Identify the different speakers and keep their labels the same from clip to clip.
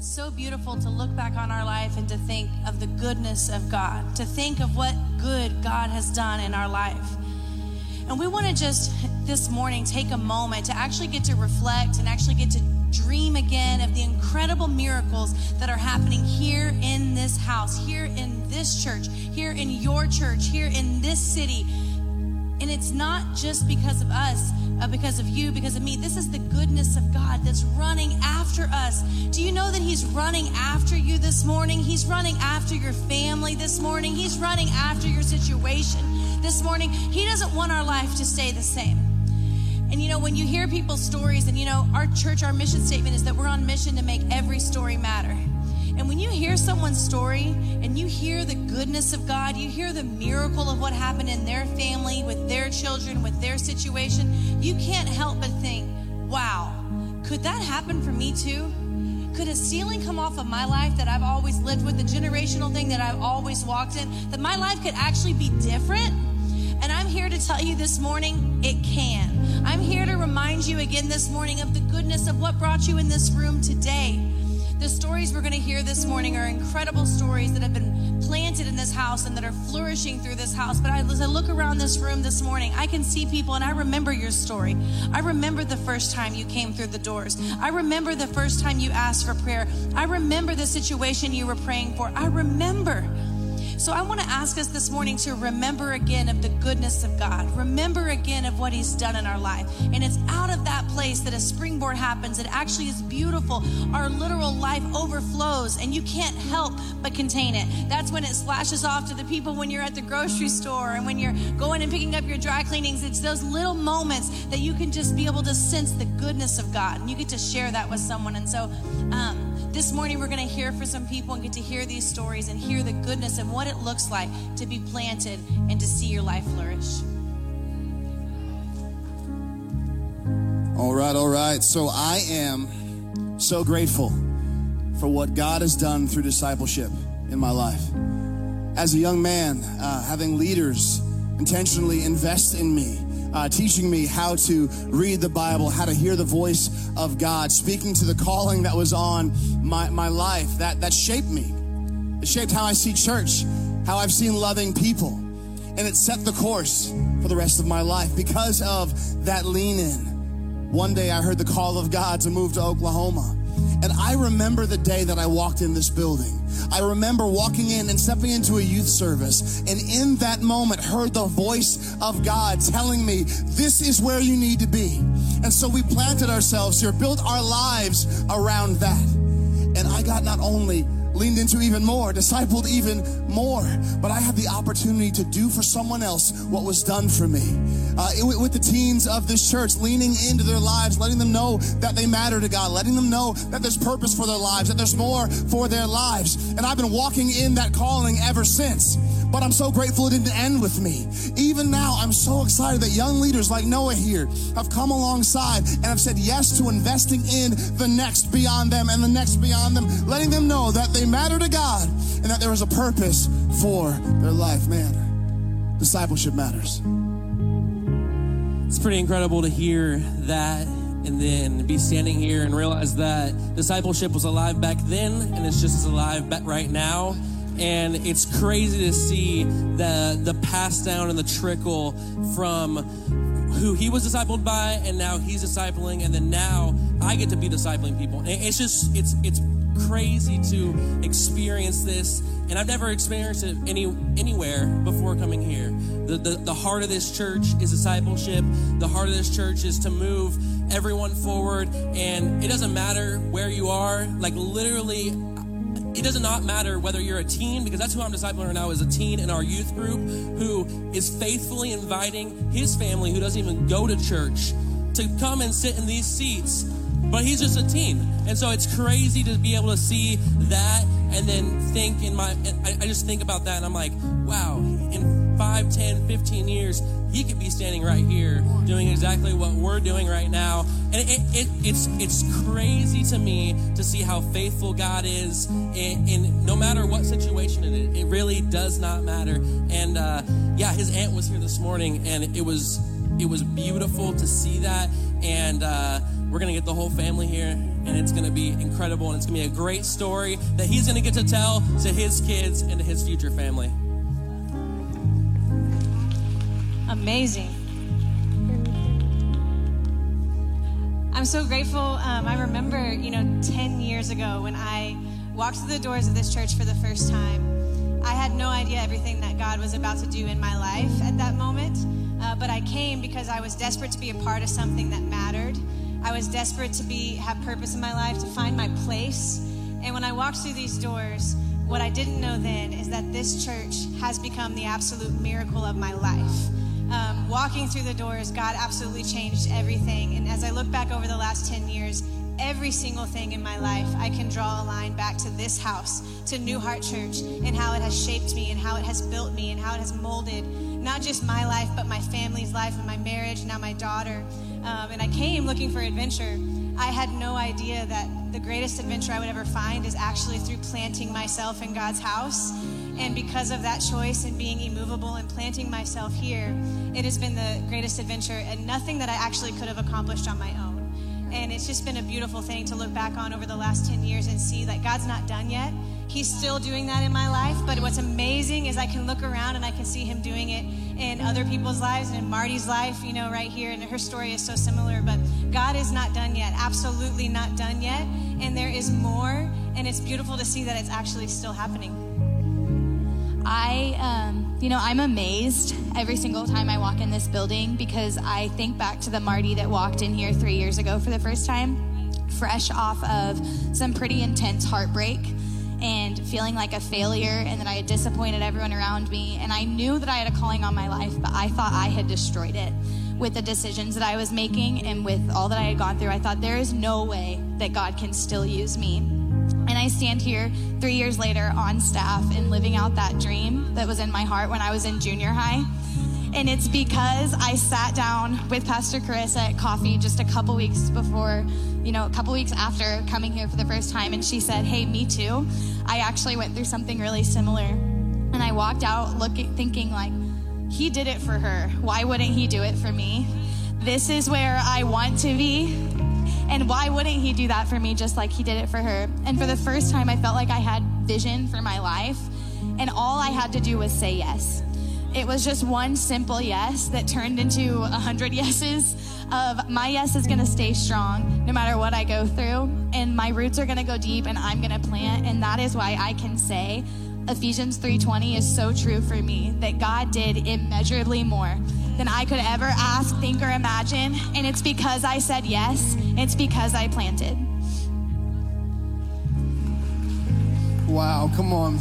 Speaker 1: so beautiful to look back on our life and to think of the goodness of God, to think of what good God has done in our life. And we want to just this morning take a moment to actually get to reflect and actually get to dream again of the incredible miracles that are happening here in this house, here in this church, here in your church, here in this city. And it's not just because of us, uh, because of you, because of me. This is the goodness of God that's running after us. Do you know that He's running after you this morning? He's running after your family this morning. He's running after your situation this morning. He doesn't want our life to stay the same. And you know, when you hear people's stories, and you know, our church, our mission statement is that we're on mission to make every story matter. And when you hear someone's story and you hear the goodness of God, you hear the miracle of what happened in their family, with their children, with their situation, you can't help but think, wow, could that happen for me too? Could a ceiling come off of my life that I've always lived with, the generational thing that I've always walked in, that my life could actually be different? And I'm here to tell you this morning, it can. I'm here to remind you again this morning of the goodness of what brought you in this room today. The stories we're going to hear this morning are incredible stories that have been planted in this house and that are flourishing through this house. But I, as I look around this room this morning, I can see people and I remember your story. I remember the first time you came through the doors. I remember the first time you asked for prayer. I remember the situation you were praying for. I remember. So I want to ask us this morning to remember again of the goodness of God. Remember again of what He's done in our life. And it's out of that place that a springboard happens. It actually is beautiful. Our literal life overflows, and you can't help but contain it. That's when it splashes off to the people when you're at the grocery store and when you're going and picking up your dry cleanings. It's those little moments that you can just be able to sense the goodness of God. And you get to share that with someone. And so, um, this morning, we're going to hear from some people and get to hear these stories and hear the goodness and what it looks like to be planted and to see your life flourish.
Speaker 2: All right, all right. So I am so grateful for what God has done through discipleship in my life. As a young man, uh, having leaders intentionally invest in me, uh, teaching me how to read the Bible, how to hear the voice of God, speaking to the calling that was on my, my life that, that shaped me. It shaped how I see church, how I've seen loving people. And it set the course for the rest of my life because of that lean in. One day I heard the call of God to move to Oklahoma. And I remember the day that I walked in this building. I remember walking in and stepping into a youth service. And in that moment, heard the voice of God telling me, this is where you need to be. And so we planted ourselves here, built our lives around that. And I got not only leaned into even more, discipled even more. But I had the opportunity to do for someone else what was done for me. Uh, it, with the teens of this church, leaning into their lives, letting them know that they matter to God, letting them know that there's purpose for their lives, that there's more for their lives. And I've been walking in that calling ever since. But I'm so grateful it didn't end with me. Even now, I'm so excited that young leaders like Noah here have come alongside and have said yes to investing in the next beyond them and the next beyond them, letting them know that they matter to God and that there is a purpose for their life. Man, discipleship matters.
Speaker 3: It's pretty incredible to hear that and then be standing here and realize that discipleship was alive back then and it's just as alive right now and it's crazy to see the the pass down and the trickle from who he was discipled by and now he's discipling and then now I get to be discipling people. And it's just it's it's crazy to experience this and I've never experienced it any anywhere before coming here. The, the the heart of this church is discipleship. The heart of this church is to move everyone forward and it doesn't matter where you are. Like literally it does not matter whether you're a teen, because that's who I'm discipling right now is a teen in our youth group who is faithfully inviting his family who doesn't even go to church to come and sit in these seats. But he's just a teen. And so it's crazy to be able to see that and then think in my, I, just think about that and I'm like, wow, in 5, 10, 15 years, he could be standing right here doing exactly what we're doing right now. And it, it, it's, it's crazy to me to see how faithful God is in, in no matter what situation it is. It really does not matter. And uh, yeah, his aunt was here this morning and it was it was beautiful to see that and uh, we're to get the whole family here, and it's to be incredible, and it's to be a great story that he's to get to tell to his kids and to his future family.
Speaker 4: Amazing. I'm so grateful. Um, I remember, you know, 10 years ago when I walked through the doors of this church for the first time. I had no idea everything that God was about to do in my life at that moment, uh, but I came because I was desperate to be a part of something that mattered. I was desperate to be have purpose in my life, to find my place. And when I walked through these doors, what I didn't know then is that this church has become the absolute miracle of my life. Um, walking through the doors, God absolutely changed everything. And as I look back over the last 10 years, every single thing in my life, I can draw a line back to this house, to New Heart Church, and how it has shaped me, and how it has built me, and how it has molded not just my life, but my family's life, and my marriage, now my daughter. Um, and I came looking for adventure. I had no idea that the greatest adventure I would ever find is actually through planting myself in God's house. And because of that choice and being immovable and planting myself here, it has been the greatest adventure and nothing that I actually could have accomplished on my own. And it's just been a beautiful thing to look back on over the last 10 years and see that God's not done yet. He's still doing that in my life. But what's amazing is I can look around and I can see Him doing it in other people's lives and in Marty's life, you know, right here. And her story is so similar. But God is not done yet, absolutely not done yet. And there is more. And it's beautiful to see that it's actually still happening.
Speaker 5: I, um, you know, I'm amazed every single time I walk in this building because I think back to the Marty that walked in here three years ago for the first time, fresh off of some pretty intense heartbreak and feeling like a failure and that I had disappointed everyone around me. And I knew that I had a calling on my life, but I thought I had destroyed it with the decisions that I was making and with all that I had gone through. I thought there is no way that God can still use me. And I stand here three years later on staff and living out that dream that was in my heart when I was in junior high. And it's because I sat down with Pastor Carissa at coffee just a couple weeks before, you know, a couple weeks after coming here for the first time. And she said, Hey, me too. I actually went through something really similar. And I walked out looking, thinking, like, he did it for her. Why wouldn't he do it for me? This is where I want to be. And why wouldn't he do that for me just like he did it for her? And for the first time, I felt like I had vision for my life. And all I had to do was say yes. It was just one simple yes that turned into a hundred yeses of my yes is to stay strong no matter what I go through. And my roots are to go deep and I'm to plant. And that is why I can say Ephesians 3:20 is so true for me that God did immeasurably more than I could ever ask, think, or imagine. And it's because I said yes, it's because I planted.
Speaker 6: Wow, come on.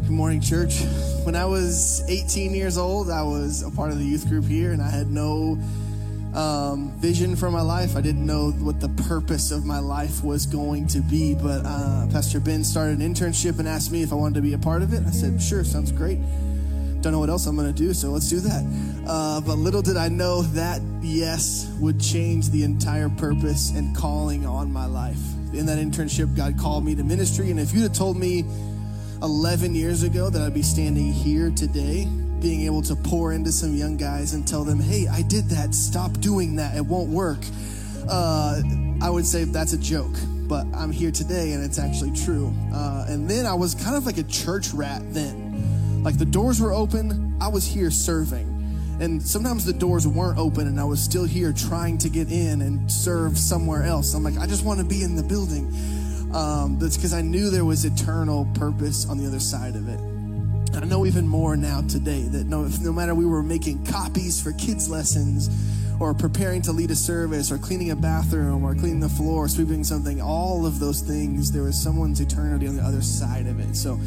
Speaker 6: Good morning, church. When I was 18 years old, I was a part of the youth group here, and I had no um, vision for my life. I didn't know what the purpose of my life was going to be, but uh, Pastor Ben started an internship and asked me if I wanted to be a part of it. I said, sure, sounds great. Don't know what else I'm going to do, so let's do that. Uh, but little did I know that yes would change the entire purpose and calling on my life. In that internship, God called me to ministry, and if you'd have told me 11 years ago that I'd be standing here today, being able to pour into some young guys and tell them, hey, I did that, stop doing that, it won't work, uh, I would say that's a joke. But I'm here today, and it's actually true. Uh, and then I was kind of like a church rat then. Like the doors were open, I was here serving. And sometimes the doors weren't open, and I was still here trying to get in and serve somewhere else. I'm like, I just want to be in the building. Um, that's because I knew there was eternal purpose on the other side of it. I know even more now today that no, no matter we were making copies for kids' lessons, or preparing to lead a service, or cleaning a bathroom, or cleaning the floor, sweeping something, all of those things, there was someone's eternity on the other side of it. So,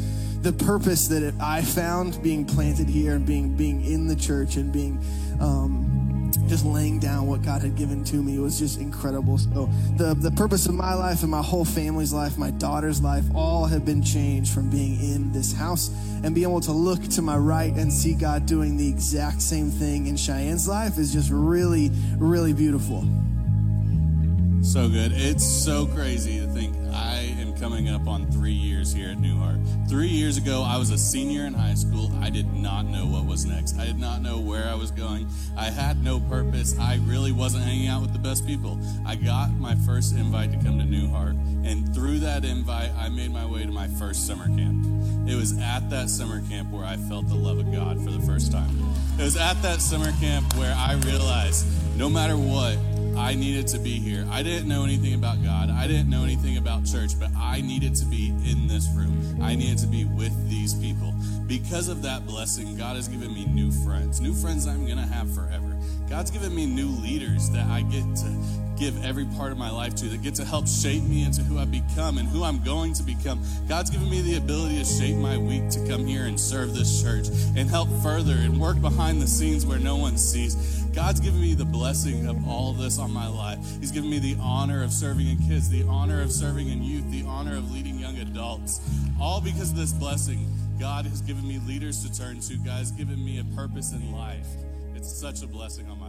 Speaker 6: the purpose that I found being planted here and being being in the church and being um, just laying down what God had given to me was just incredible. So the the purpose of my life and my whole family's life, my daughter's life, all have been changed from being in this house and being able to look to my right and see God doing the exact same thing in Cheyenne's life is just really, really beautiful.
Speaker 7: So good. It's so crazy to think coming up on three years here at New Heart. Three years ago, I was a senior in high school. I did not know what was next. I did not know where I was going. I had no purpose. I really wasn't hanging out with the best people. I got my first invite to come to New Heart, and through that invite, I made my way to my first summer camp. It was at that summer camp where I felt the love of God for the first time. It was at that summer camp where I realized no matter what, I needed to be here. I didn't know anything about God. I didn't know anything about church, but I needed to be in this room. I needed to be with these people. Because of that blessing, God has given me new friends, new friends I'm going to have forever. God's given me new leaders that I get to give every part of my life to, that get to help shape me into who I become and who I'm going to become. God's given me the ability to shape my week to come here and serve this church and help further and work behind the scenes where no one sees. God's given me the blessing of all of this on my life. He's given me the honor of serving in kids, the honor of serving in youth, the honor of leading young adults. All because of this blessing, God has given me leaders to turn to. God has given me a purpose in life. It's such a blessing on my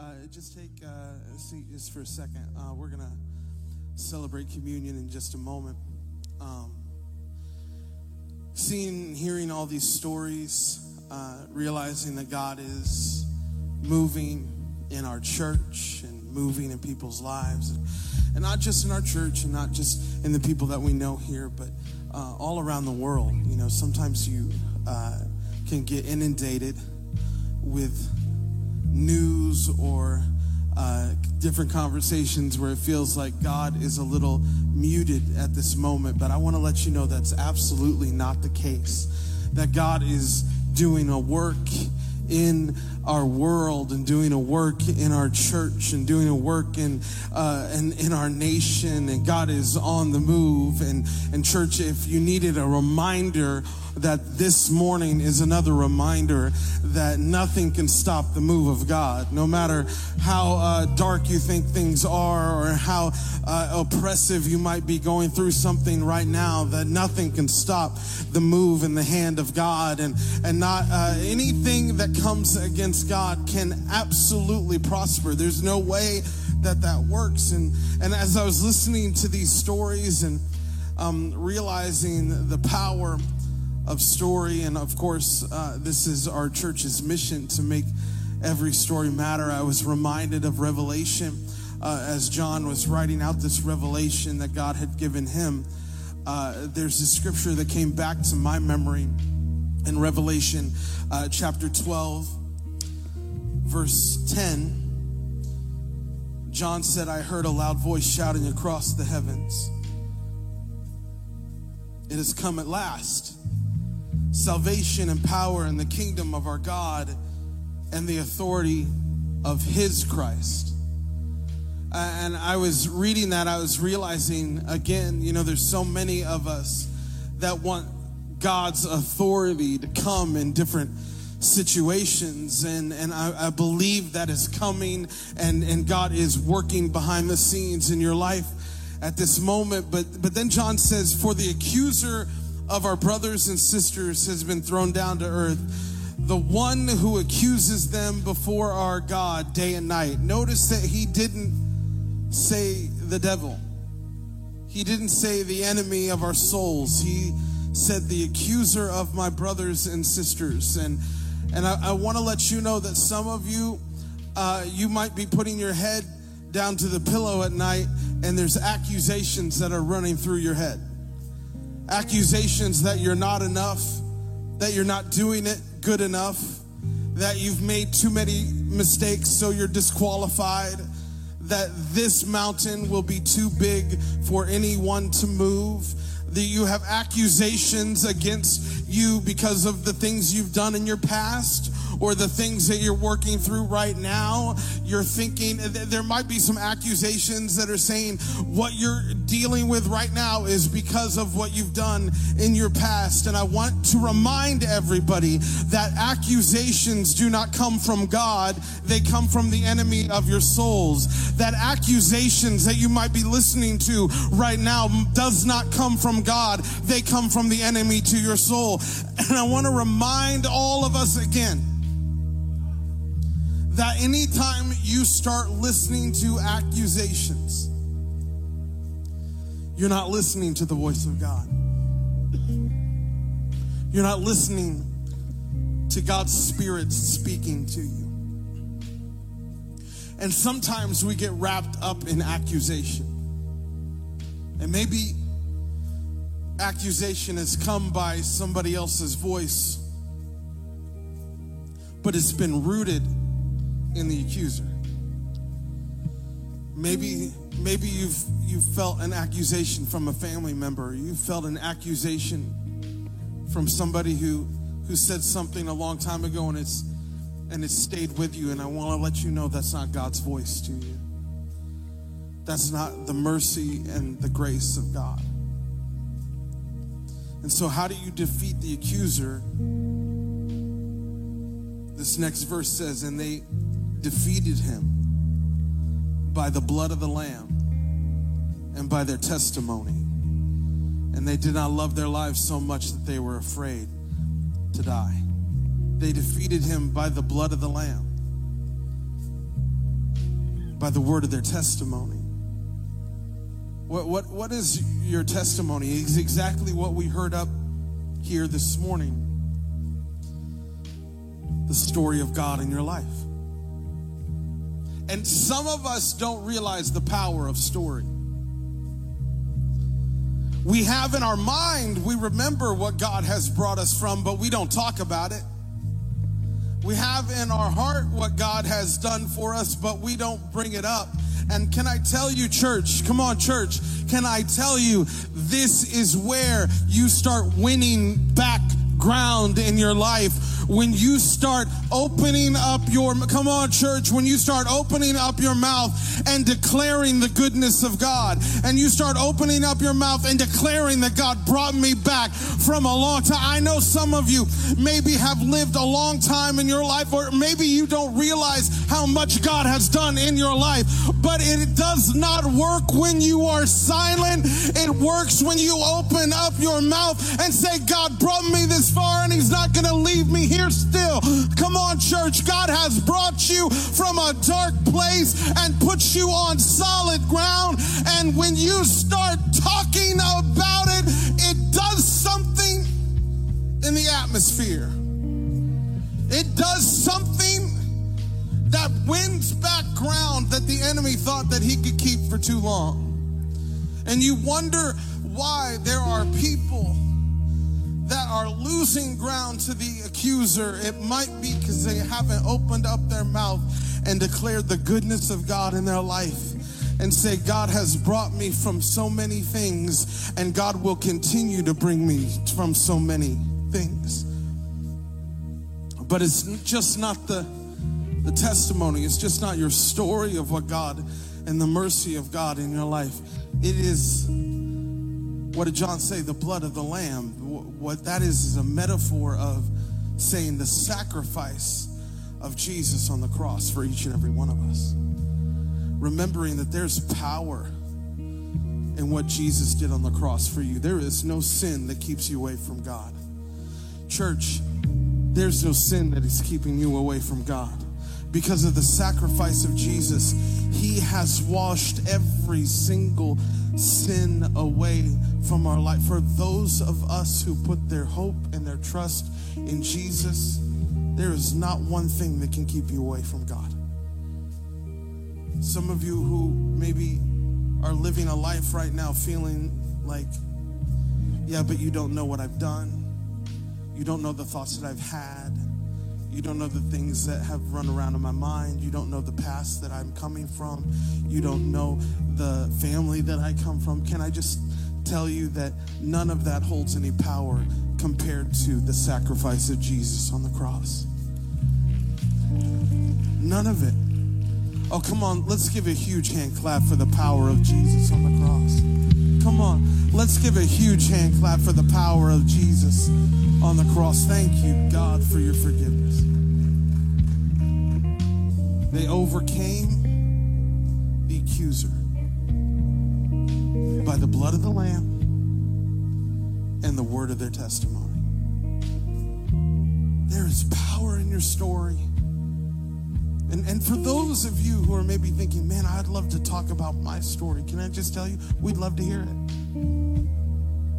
Speaker 8: Uh, just take uh, a seat just for a second. Uh, we're going to celebrate communion in just a moment. Um, seeing hearing all these stories, uh, realizing that God is moving in our church and moving in people's lives, and, not just in our church and not just in the people that we know here, but uh, all around the world. You know, sometimes you uh, can get inundated with news or uh, different conversations where it feels like God is a little muted at this moment. But I want to let you know that's absolutely not the case. That God is doing a work in our world and doing a work in our church and doing a work in uh, in, in our nation and God is on the move and and church if you needed a reminder that this morning is another reminder that nothing can stop the move of God no matter how uh, dark you think things are or how uh, oppressive you might be going through something right now that nothing can stop the move in the hand of God and and not uh, anything that comes against God can absolutely prosper. There's no way that that works. And and as I was listening to these stories and um, realizing the power of story, and of course, uh, this is our church's mission to make every story matter. I was reminded of Revelation uh, as John was writing out this revelation that God had given him. Uh, there's a scripture that came back to my memory in Revelation uh, chapter 12, verse 10. John said, I heard a loud voice shouting across the heavens. It has come at last. Salvation and power and the kingdom of our God and the authority of his Christ. And I was reading that, I was realizing again, you know, there's so many of us that want God's authority to come in different situations and and I, I, believe that is coming and and God is working behind the scenes in your life at this moment but but then John says for the accuser of our brothers and sisters has been thrown down to earth. The one who accuses them before our God day and night. Notice that he didn't say the devil. He didn't say the enemy of our souls. He said the accuser of my brothers and sisters. And and I, I want to let you know that some of you, uh, you might be putting your head down to the pillow at night and there's accusations that are running through your head. Accusations that you're not enough, that you're not doing it good enough, that you've made too many mistakes so you're disqualified, that this mountain will be too big for anyone to move that you have accusations against you because of the things you've done in your past or the things that you're working through right now, you're thinking there might be some accusations that are saying what you're dealing with right now is because of what you've done in your past. And I want to remind everybody that accusations do not come from God, they come from the enemy of your souls. That accusations that you might be listening to right now does not come from God, they come from the enemy to your soul. And I want to remind all of us again that anytime you start listening to accusations, you're not listening to the voice of God. You're not listening to God's Spirit speaking to you. And sometimes we get wrapped up in accusation. And maybe accusation has come by somebody else's voice, but it's been rooted in the accuser. Maybe maybe you've you've felt an accusation from a family member. You felt an accusation from somebody who who said something a long time ago and it's and it's stayed with you and I want to let you know that's not God's voice to you. That's not the mercy and the grace of God. And so how do you defeat the accuser? This next verse says and they defeated him by the blood of the Lamb and by their testimony. And they did not love their lives so much that they were afraid to die. They defeated him by the blood of the Lamb, by the word of their testimony. What, what, what is your testimony? It's exactly what we heard up here this morning the story of God in your life. And some of us don't realize the power of story. We have in our mind, we remember what God has brought us from, but we don't talk about it. We have in our heart what God has done for us, but we don't bring it up. And can I tell you, church, come on, church, can I tell you, this is where you start winning back ground in your life when you start opening up your, come on, church, when you start opening up your mouth and declaring the goodness of God, and you start opening up your mouth and declaring that God brought me back from a long time. I know some of you maybe have lived a long time in your life, or maybe you don't realize how much God has done in your life, but it does not work when you are silent. It works when you open up your mouth and say, God brought me this far and He's not going to leave me here here still. Come on, church. God has brought you from a dark place and put you on solid ground. And when you start talking about it, it does something in the atmosphere. It does something that wins back ground that the enemy thought that he could keep for too long. And you wonder why there are people are losing ground to the accuser, it might be because they haven't opened up their mouth and declared the goodness of God in their life and say, God has brought me from so many things, and God will continue to bring me from so many things. But it's just not the, the testimony, it's just not your story of what God and the mercy of God in your life. It is, what did John say? The blood of the Lamb what that is is a metaphor of saying the sacrifice of Jesus on the cross for each and every one of us. Remembering that there's power in what Jesus did on the cross for you. There is no sin that keeps you away from God. Church, there's no sin that is keeping you away from God. Because of the sacrifice of Jesus, He has washed every single sin away from our life. For those of us who put their hope and their trust in Jesus, there is not one thing that can keep you away from God. Some of you who maybe are living a life right now feeling like, yeah, but you don't know what I've done. You don't know the thoughts that I've had. You don't know the things that have run around in my mind. You don't know the past that I'm coming from. You don't know the family that I come from. Can I just tell you that none of that holds any power compared to the sacrifice of Jesus on the cross? None of it. Oh, come on. Let's give a huge hand clap for the power of Jesus on the cross. Come on. Let's give a huge hand clap for the power of Jesus on the cross. Thank you, God, for your forgiveness. They overcame the accuser by the blood of the Lamb and the word of their testimony. There is power in your story. And, and for those of you who are maybe thinking, man, I'd love to talk about my story, can I just tell you, we'd love to hear it.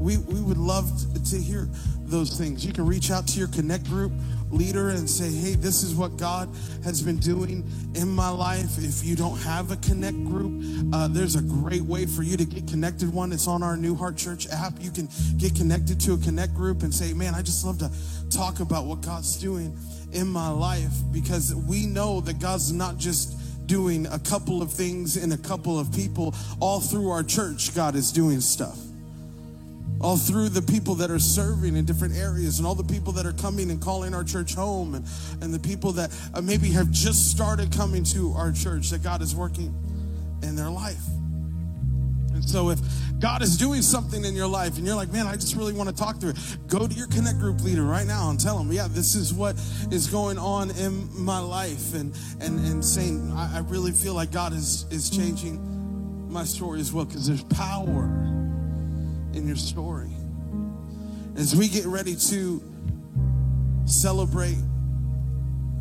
Speaker 8: We, we would love to hear those things. You can reach out to your Connect group leader and say, hey, this is what God has been doing in my life. If you don't have a Connect group, uh, there's a great way for you to get connected one. It's on our New Heart Church app. You can get connected to a Connect group and say, man, I just love to talk about what God's doing in my life because we know that God's not just doing a couple of things in a couple of people. All through our church, God is doing stuff. All through the people that are serving in different areas, and all the people that are coming and calling our church home, and, and the people that uh, maybe have just started coming to our church, that God is working in their life. And so if God is doing something in your life and you're like, man, I just really want to talk through it, go to your Connect group leader right now and tell them, yeah, this is what is going on in my life. And, and, and saying, I, I really feel like God is, is changing my story as well because there's power in your story. As we get ready to celebrate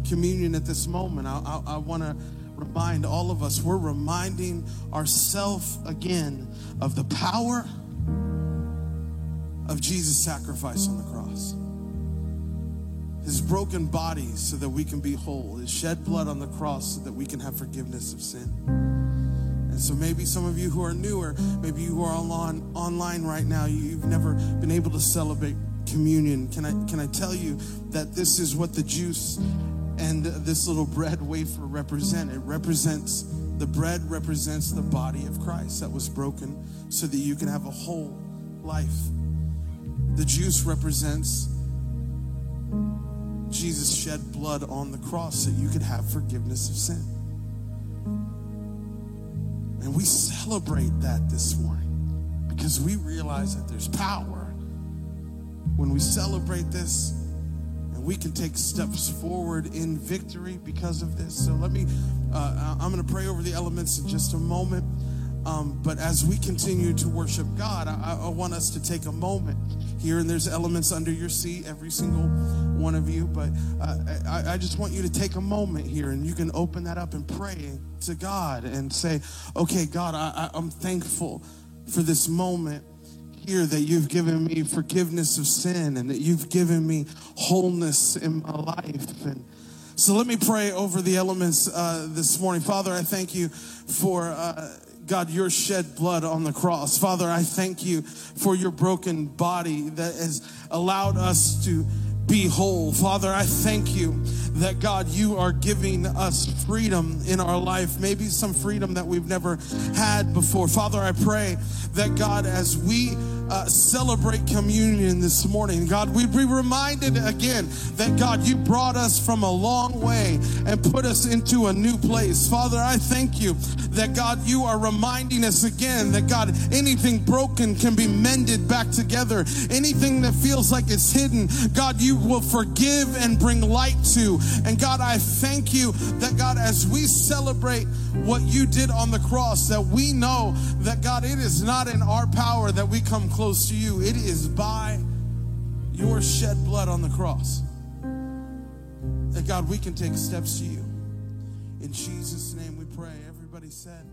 Speaker 8: communion at this moment, I, I, I want to remind all of us, we're reminding ourselves again of the power of Jesus' sacrifice on the cross. His broken body so that we can be whole, his shed blood on the cross so that we can have forgiveness of sin. So maybe some of you who are newer, maybe you are online, online right now, you've never been able to celebrate communion. Can I, can I tell you that this is what the juice and this little bread wafer represent. It represents the bread represents the body of Christ that was broken so that you can have a whole life. The juice represents Jesus shed blood on the cross so you could have forgiveness of sin. And we celebrate that this morning because we realize that there's power when we celebrate this and we can take steps forward in victory because of this. So let me, uh, I'm going to pray over the elements in just a moment. Um, but as we continue to worship God, I, I, want us to take a moment here, and there's elements under your seat, every single one of you. But uh, I, I just want you to take a moment here, and you can open that up and pray to God and say, Okay, God, I, I'm thankful for this moment here that you've given me forgiveness of sin and that you've given me wholeness in my life. And so let me pray over the elements uh, this morning. Father, I thank you for. Uh, God, your shed blood on the cross. Father, I thank you for your broken body that has allowed us to be whole. Father, I thank you that God, you are giving us freedom in our life, maybe some freedom that we've never had before. Father, I pray that God, as we uh, celebrate communion this morning, God, we'd be reminded again that God, you brought us from a long way and put us into a new place. Father, I thank you that God, you are reminding us again that God, anything broken can be mended back together. Anything that feels like it's hidden, God, you will forgive and bring light to. And God, I thank you that God, as we celebrate what you did on the cross, that we know that God, it is not in our power that we come close to you. It is by your shed blood on the cross that God, we can take steps to you. In Jesus' name we pray. Everybody said,